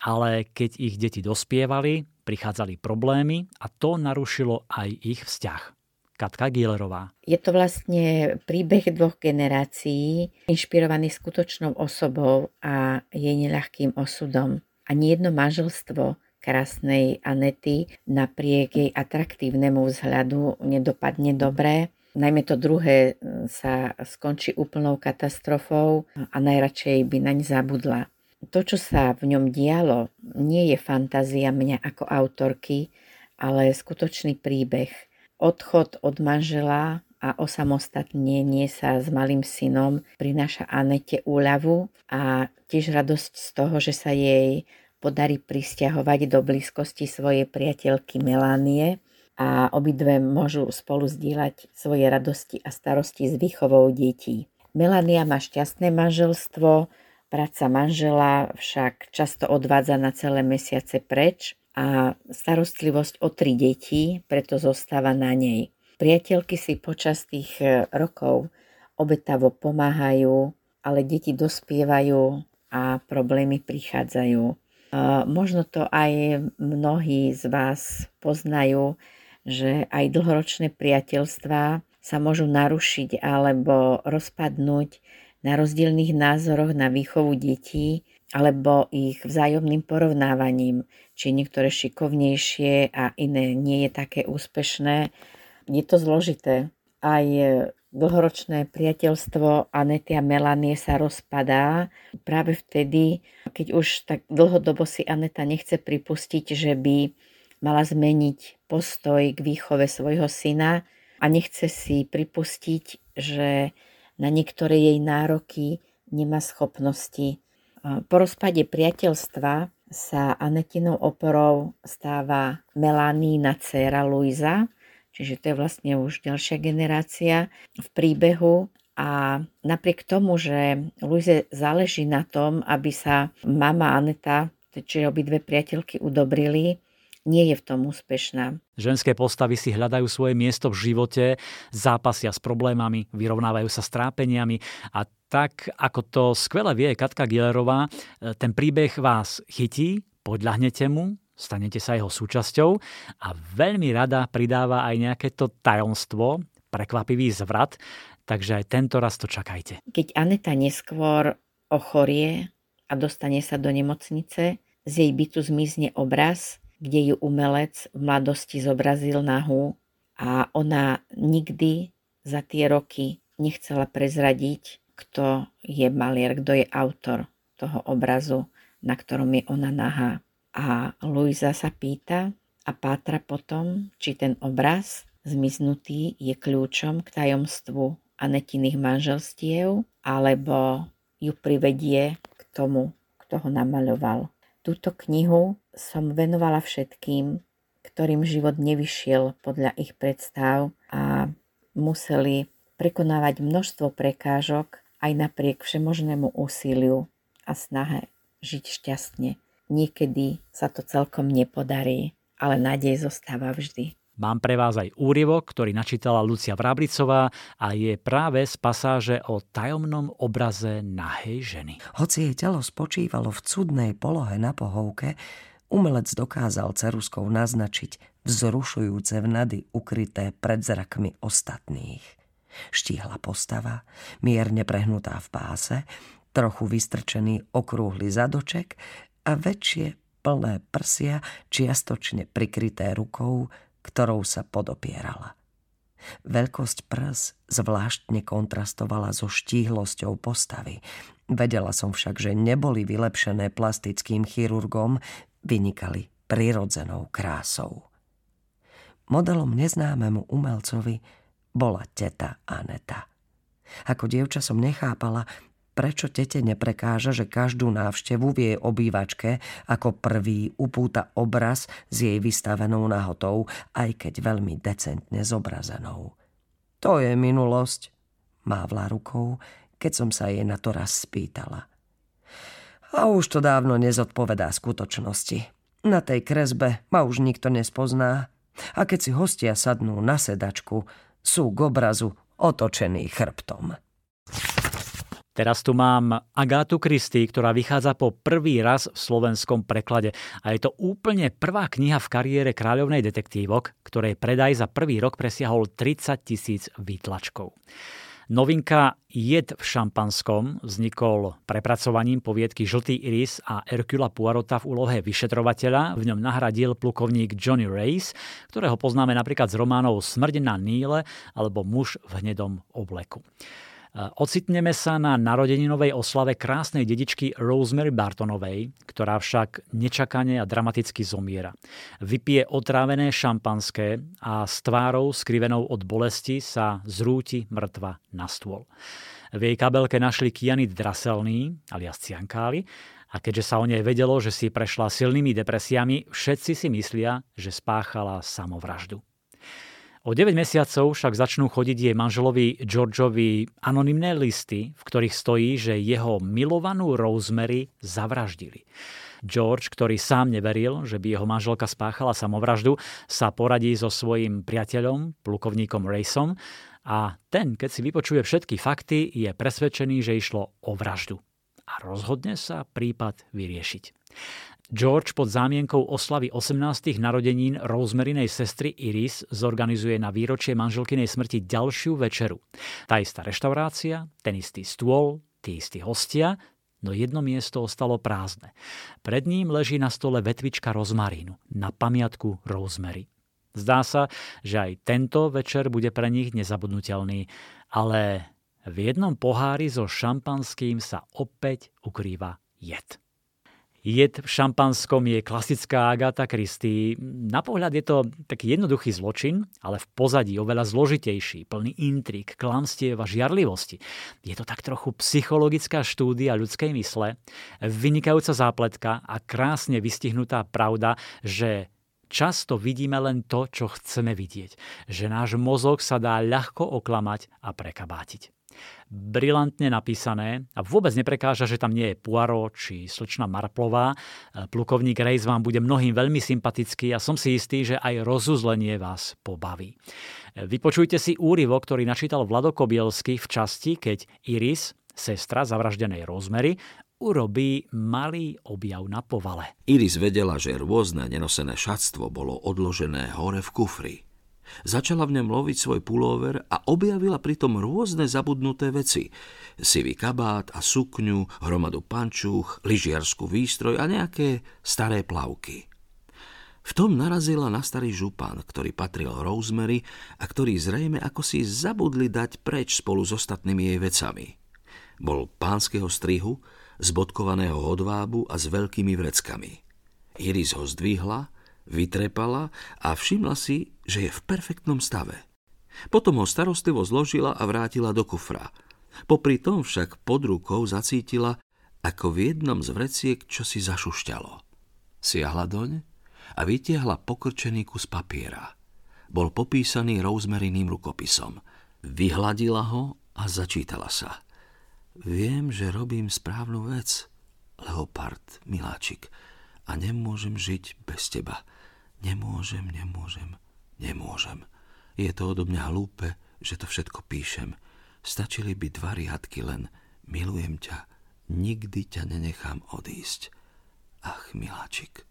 ale keď ich deti dospievali, prichádzali problémy a to narušilo aj ich vzťah. Katka Gielerová. Je to vlastne príbeh dvoch generácií, inšpirovaný skutočnou osobou a jej neľahkým osudom. Ani jedno manželstvo krásnej Anety napriek jej atraktívnemu vzhľadu nedopadne dobre. Najmä to druhé sa skončí úplnou katastrofou a najradšej by naň zabudla. To, čo sa v ňom dialo, nie je fantázia mňa ako autorky, ale skutočný príbeh – Odchod od manžela a osamostatnenie sa s malým synom prináša Anete úľavu a tiež radosť z toho, že sa jej podarí pristahovať do blízkosti svojej priateľky Melánie a obidve môžu spolu zdieľať svoje radosti a starosti s výchovou detí. Melania má šťastné manželstvo, práca manžela však často odvádza na celé mesiace preč a starostlivosť o tri deti preto zostáva na nej. Priateľky si počas tých e, rokov obetavo pomáhajú, ale deti dospievajú a problémy prichádzajú. E, možno to aj mnohí z vás poznajú, že aj dlhoročné priateľstvá sa môžu narušiť alebo rozpadnúť na rozdielných názoroch na výchovu detí alebo ich vzájomným porovnávaním, či niektoré šikovnejšie a iné nie je také úspešné. Je to zložité. Aj dlhoročné priateľstvo Anety a Melanie sa rozpadá práve vtedy, keď už tak dlhodobo si Aneta nechce pripustiť, že by mala zmeniť postoj k výchove svojho syna a nechce si pripustiť, že na niektoré jej nároky nemá schopnosti po rozpade priateľstva sa Anetinou oporou stáva Melanína dcéra Luisa, čiže to je vlastne už ďalšia generácia v príbehu a napriek tomu, že Luize záleží na tom, aby sa mama Aneta, čiže obidve priateľky udobrili, nie je v tom úspešná. Ženské postavy si hľadajú svoje miesto v živote, zápasia s problémami, vyrovnávajú sa s trápeniami a tak, ako to skvele vie Katka Gillerová, ten príbeh vás chytí, podľahnete mu, stanete sa jeho súčasťou a veľmi rada pridáva aj nejaké to tajomstvo, prekvapivý zvrat, takže aj tento raz to čakajte. Keď Aneta neskôr ochorie a dostane sa do nemocnice, z jej bytu zmizne obraz, kde ju umelec v mladosti zobrazil nahú a ona nikdy za tie roky nechcela prezradiť, kto je malier, kto je autor toho obrazu, na ktorom je ona nahá. A Luisa sa pýta a pátra potom, či ten obraz zmiznutý je kľúčom k tajomstvu Anetiných manželstiev, alebo ju privedie k tomu, kto ho namaľoval. Túto knihu som venovala všetkým, ktorým život nevyšiel podľa ich predstav a museli prekonávať množstvo prekážok aj napriek všemožnému úsiliu a snahe žiť šťastne. Niekedy sa to celkom nepodarí, ale nádej zostáva vždy. Mám pre vás aj úryvok, ktorý načítala Lucia Vráblicová a je práve z pasáže o tajomnom obraze nahej ženy. Hoci jej telo spočívalo v cudnej polohe na pohovke, umelec dokázal ceruskou naznačiť vzrušujúce vnady ukryté pred zrakmi ostatných. Štíhla postava, mierne prehnutá v páse, trochu vystrčený okrúhly zadoček a väčšie plné prsia čiastočne prikryté rukou, ktorou sa podopierala. Veľkosť prs zvláštne kontrastovala so štíhlosťou postavy. Vedela som však, že neboli vylepšené plastickým chirurgom, vynikali prirodzenou krásou. Modelom neznámemu umelcovi bola teta Aneta. Ako dievča som nechápala, prečo tete neprekáža, že každú návštevu v jej obývačke ako prvý upúta obraz s jej vystavenou nahotou, aj keď veľmi decentne zobrazenou. To je minulosť, mávla rukou, keď som sa jej na to raz spýtala. A už to dávno nezodpovedá skutočnosti. Na tej kresbe ma už nikto nespozná. A keď si hostia sadnú na sedačku, sú k obrazu otočený chrbtom. Teraz tu mám Agátu Kristy, ktorá vychádza po prvý raz v slovenskom preklade. A je to úplne prvá kniha v kariére kráľovnej detektívok, ktorej predaj za prvý rok presiahol 30 tisíc výtlačkov. Novinka Jed v šampanskom vznikol prepracovaním poviedky Žltý iris a Hercula Poirota v úlohe vyšetrovateľa. V ňom nahradil plukovník Johnny Race, ktorého poznáme napríklad z románov Smrť na Níle alebo Muž v hnedom obleku. Ocitneme sa na narodeninovej oslave krásnej dedičky Rosemary Bartonovej, ktorá však nečakane a dramaticky zomiera. Vypije otrávené šampanské a s tvárou skrivenou od bolesti sa zrúti mŕtva na stôl. V jej kabelke našli kianid draselný, alias ciankáli, a keďže sa o nej vedelo, že si prešla silnými depresiami, všetci si myslia, že spáchala samovraždu. O 9 mesiacov však začnú chodiť jej manželovi Georgeovi anonymné listy, v ktorých stojí, že jeho milovanú Rosemary zavraždili. George, ktorý sám neveril, že by jeho manželka spáchala samovraždu, sa poradí so svojím priateľom, plukovníkom Raysom a ten, keď si vypočuje všetky fakty, je presvedčený, že išlo o vraždu. A rozhodne sa prípad vyriešiť. George pod zámienkou oslavy 18. narodenín Rosemarinej sestry Iris zorganizuje na výročie manželkynej smrti ďalšiu večeru. Tá istá reštaurácia, ten istý stôl, tí istí hostia, no jedno miesto ostalo prázdne. Pred ním leží na stole vetvička rozmarínu na pamiatku Rosemary. Zdá sa, že aj tento večer bude pre nich nezabudnutelný, ale v jednom pohári so šampanským sa opäť ukrýva jed. Jed v šampanskom je klasická Agatha Christie. Na pohľad je to taký jednoduchý zločin, ale v pozadí oveľa zložitejší, plný intrik, klamstiev a žiarlivosti. Je to tak trochu psychologická štúdia ľudskej mysle, vynikajúca zápletka a krásne vystihnutá pravda, že často vidíme len to, čo chceme vidieť. Že náš mozog sa dá ľahko oklamať a prekabátiť. Brilantne napísané a vôbec neprekáža, že tam nie je Poirot či slečna Marplová. E, plukovník Rejs vám bude mnohým veľmi sympatický a som si istý, že aj rozuzlenie vás pobaví. E, vypočujte si úryvok, ktorý načítal Vlado Kobielsky v časti, keď Iris, sestra zavraždenej Rosemary, urobí malý objav na povale. Iris vedela, že rôzne nenosené šatstvo bolo odložené hore v kufri. Začala v ňom loviť svoj pulóver a objavila pritom rôzne zabudnuté veci. Sivý kabát a sukňu, hromadu pančúch, lyžiarskú výstroj a nejaké staré plavky. V tom narazila na starý župan, ktorý patril Rosemary a ktorý zrejme ako si zabudli dať preč spolu s ostatnými jej vecami. Bol pánskeho strihu, zbodkovaného hodvábu a s veľkými vreckami. Iris ho zdvihla vytrepala a všimla si, že je v perfektnom stave. Potom ho starostlivo zložila a vrátila do kufra. Popri tom však pod rukou zacítila, ako v jednom z vreciek čo si zašušťalo. Siahla doň a vytiahla pokrčený kus papiera. Bol popísaný Rosemaryným rukopisom. Vyhladila ho a začítala sa. Viem, že robím správnu vec, Leopard, miláčik, a nemôžem žiť bez teba. Nemôžem, nemôžem, nemôžem. Je to odo mňa hlúpe, že to všetko píšem. Stačili by dva riadky len milujem ťa, nikdy ťa nenechám odísť. Ach, miláčik.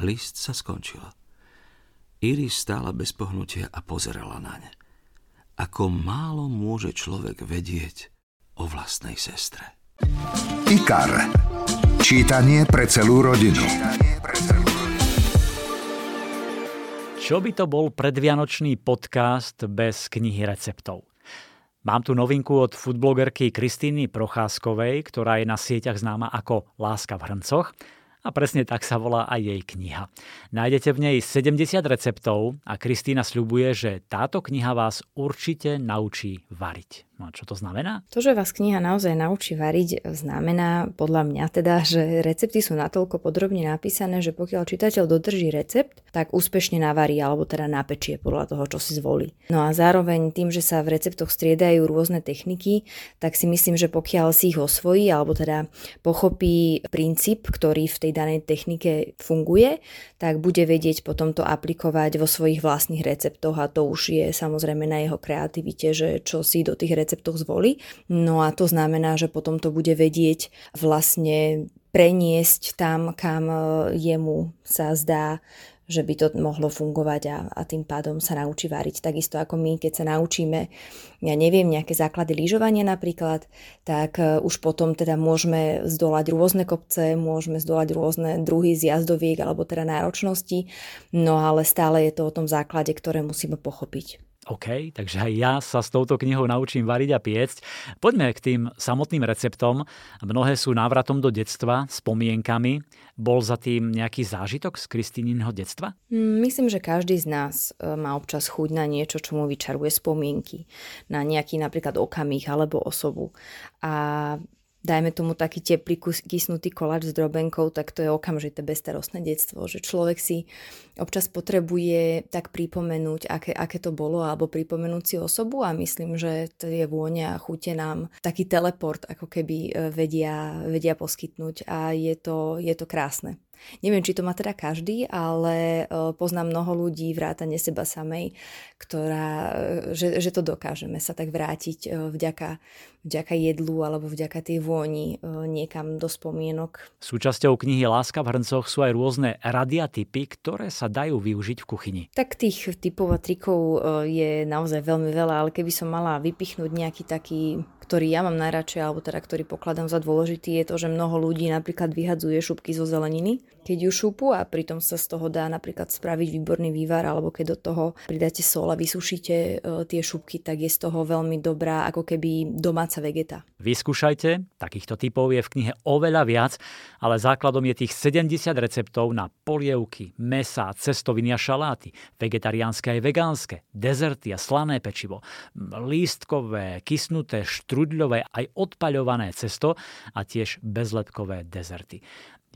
List sa skončil. Iris stála bez pohnutia a pozerala na ne. Ako málo môže človek vedieť o vlastnej sestre. IKAR. Čítanie pre celú rodinu. Čo by to bol predvianočný podcast bez knihy receptov? Mám tu novinku od foodblogerky Kristýny Procházkovej, ktorá je na sieťach známa ako Láska v hrncoch a presne tak sa volá aj jej kniha. Nájdete v nej 70 receptov a Kristýna sľubuje, že táto kniha vás určite naučí variť. No a čo to znamená? To, že vás kniha naozaj naučí variť, znamená podľa mňa teda, že recepty sú natoľko podrobne napísané, že pokiaľ čitateľ dodrží recept, tak úspešne navarí alebo teda napečie podľa toho, čo si zvolí. No a zároveň tým, že sa v receptoch striedajú rôzne techniky, tak si myslím, že pokiaľ si ich osvojí alebo teda pochopí princíp, ktorý v tej danej technike funguje, tak bude vedieť potom to aplikovať vo svojich vlastných receptoch a to už je samozrejme na jeho kreativite, že čo si do tých receptov receptoch zvolí. No a to znamená, že potom to bude vedieť vlastne preniesť tam, kam e, jemu sa zdá, že by to mohlo fungovať a, a tým pádom sa naučí variť. Takisto ako my, keď sa naučíme, ja neviem, nejaké základy lyžovania napríklad, tak uh, už potom teda môžeme zdolať rôzne kopce, môžeme zdolať rôzne druhy zjazdoviek alebo teda náročnosti, no ale stále je to o tom základe, ktoré musíme pochopiť. OK, takže aj ja sa s touto knihou naučím variť a piecť. Poďme k tým samotným receptom. Mnohé sú návratom do detstva, spomienkami. Bol za tým nejaký zážitok z Kristýninho detstva? Mm, myslím, že každý z nás e, má občas chuť na niečo, čo mu vyčaruje spomienky. Na nejaký napríklad okamih alebo osobu. A dajme tomu taký teplý kysnutý koláč s drobenkou, tak to je okamžité bezstarostné detstvo, že človek si občas potrebuje tak pripomenúť, aké, aké to bolo, alebo pripomenúť si osobu a myslím, že tie vône a chute nám taký teleport ako keby e, vedia, vedia poskytnúť a je to, je to krásne. Neviem, či to má teda každý, ale e, poznám mnoho ľudí, vrátane seba samej, ktorá, e, že, že to dokážeme sa tak vrátiť e, vďaka, vďaka jedlu alebo vďaka tej vôni niekam do spomienok. Súčasťou knihy Láska v hrncoch sú aj rôzne radiatypy, ktoré sa dajú využiť v kuchyni. Tak tých typov a trikov je naozaj veľmi veľa, ale keby som mala vypichnúť nejaký taký ktorý ja mám najradšej, alebo teda ktorý pokladám za dôležitý, je to, že mnoho ľudí napríklad vyhadzuje šupky zo zeleniny, keď ju šupu a pritom sa z toho dá napríklad spraviť výborný vývar, alebo keď do toho pridáte sol a vysušíte e, tie šupky, tak je z toho veľmi dobrá ako keby domáca vegeta. Vyskúšajte, takýchto typov je v knihe oveľa viac, ale základom je tých 70 receptov na polievky, mesa, cestoviny a šaláty, vegetariánske aj vegánske, dezerty a slané pečivo, lístkové, kysnuté, štru trudľové aj odpaľované cesto a tiež bezlepkové dezerty.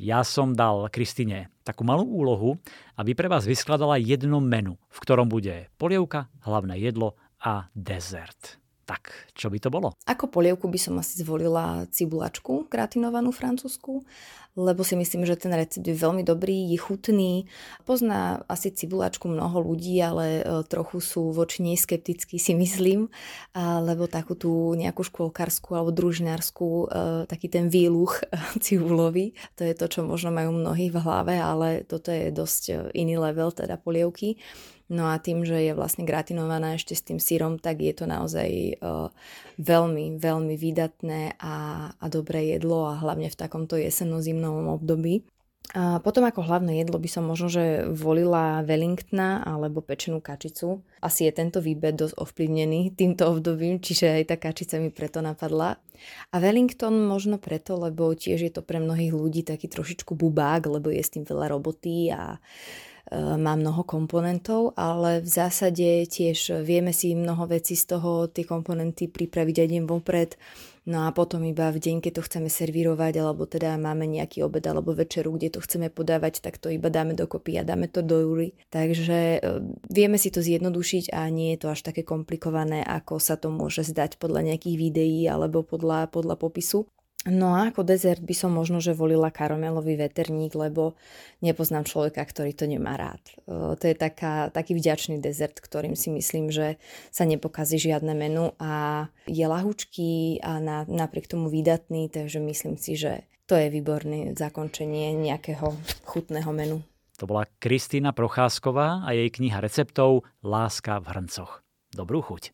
Ja som dal Kristine takú malú úlohu, aby pre vás vyskladala jedno menu, v ktorom bude polievka, hlavné jedlo a dezert. Tak čo by to bolo? Ako polievku by som asi zvolila cibulačku gratinovanú francúzsku, lebo si myslím, že ten recept je veľmi dobrý, je chutný. Pozná asi cibulačku mnoho ľudí, ale e, trochu sú voči nej skeptickí si myslím, lebo takú tú nejakú škôlkarskú alebo družinárskú, e, taký ten výluch cibulový, to je to, čo možno majú mnohí v hlave, ale toto je dosť e, iný level teda polievky. No a tým, že je vlastne gratinovaná ešte s tým sírom, tak je to naozaj uh, veľmi, veľmi výdatné a, a dobré jedlo a hlavne v takomto jesenno-zimnom období. A potom ako hlavné jedlo by som možno, že volila Wellingtona alebo pečenú kačicu. Asi je tento výber dosť ovplyvnený týmto obdobím, čiže aj tá kačica mi preto napadla. A Wellington možno preto, lebo tiež je to pre mnohých ľudí taký trošičku bubák, lebo je s tým veľa roboty a E, má mnoho komponentov, ale v zásade tiež vieme si mnoho vecí z toho, tie komponenty pripraviť aj deň vopred, no a potom iba v deň, keď to chceme servírovať, alebo teda máme nejaký obed alebo večeru, kde to chceme podávať, tak to iba dáme dokopy a dáme to do jury. Takže e, vieme si to zjednodušiť a nie je to až také komplikované, ako sa to môže zdať podľa nejakých videí alebo podľa, podľa popisu. No a ako dezert by som možno, že volila karamelový veterník, lebo nepoznám človeka, ktorý to nemá rád. To je taká, taký vďačný dezert, ktorým si myslím, že sa nepokazí žiadne menu a je lahučký a na, napriek tomu výdatný, takže myslím si, že to je výborné zakončenie nejakého chutného menu. To bola Kristýna Procházková a jej kniha receptov Láska v hrncoch. Dobrú chuť.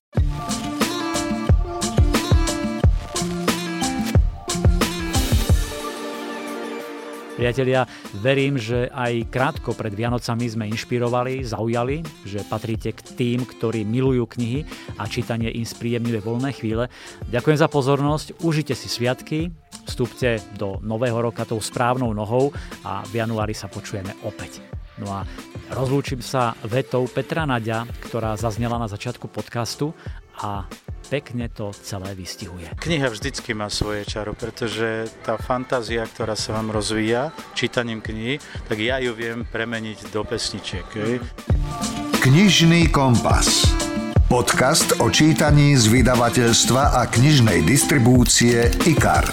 Priatelia, verím, že aj krátko pred Vianocami sme inšpirovali, zaujali, že patríte k tým, ktorí milujú knihy a čítanie im spríjemňuje voľné chvíle. Ďakujem za pozornosť, užite si sviatky, vstúpte do nového roka tou správnou nohou a v januári sa počujeme opäť. No a rozlúčim sa vetou Petra Naďa, ktorá zaznela na začiatku podcastu a pekne to celé vystihuje. Kniha vždycky má svoje čaro, pretože tá fantázia, ktorá sa vám rozvíja čítaním knihy, tak ja ju viem premeniť do pesničiek. Knižný kompas. Podcast o čítaní z vydavateľstva a knižnej distribúcie IKAR.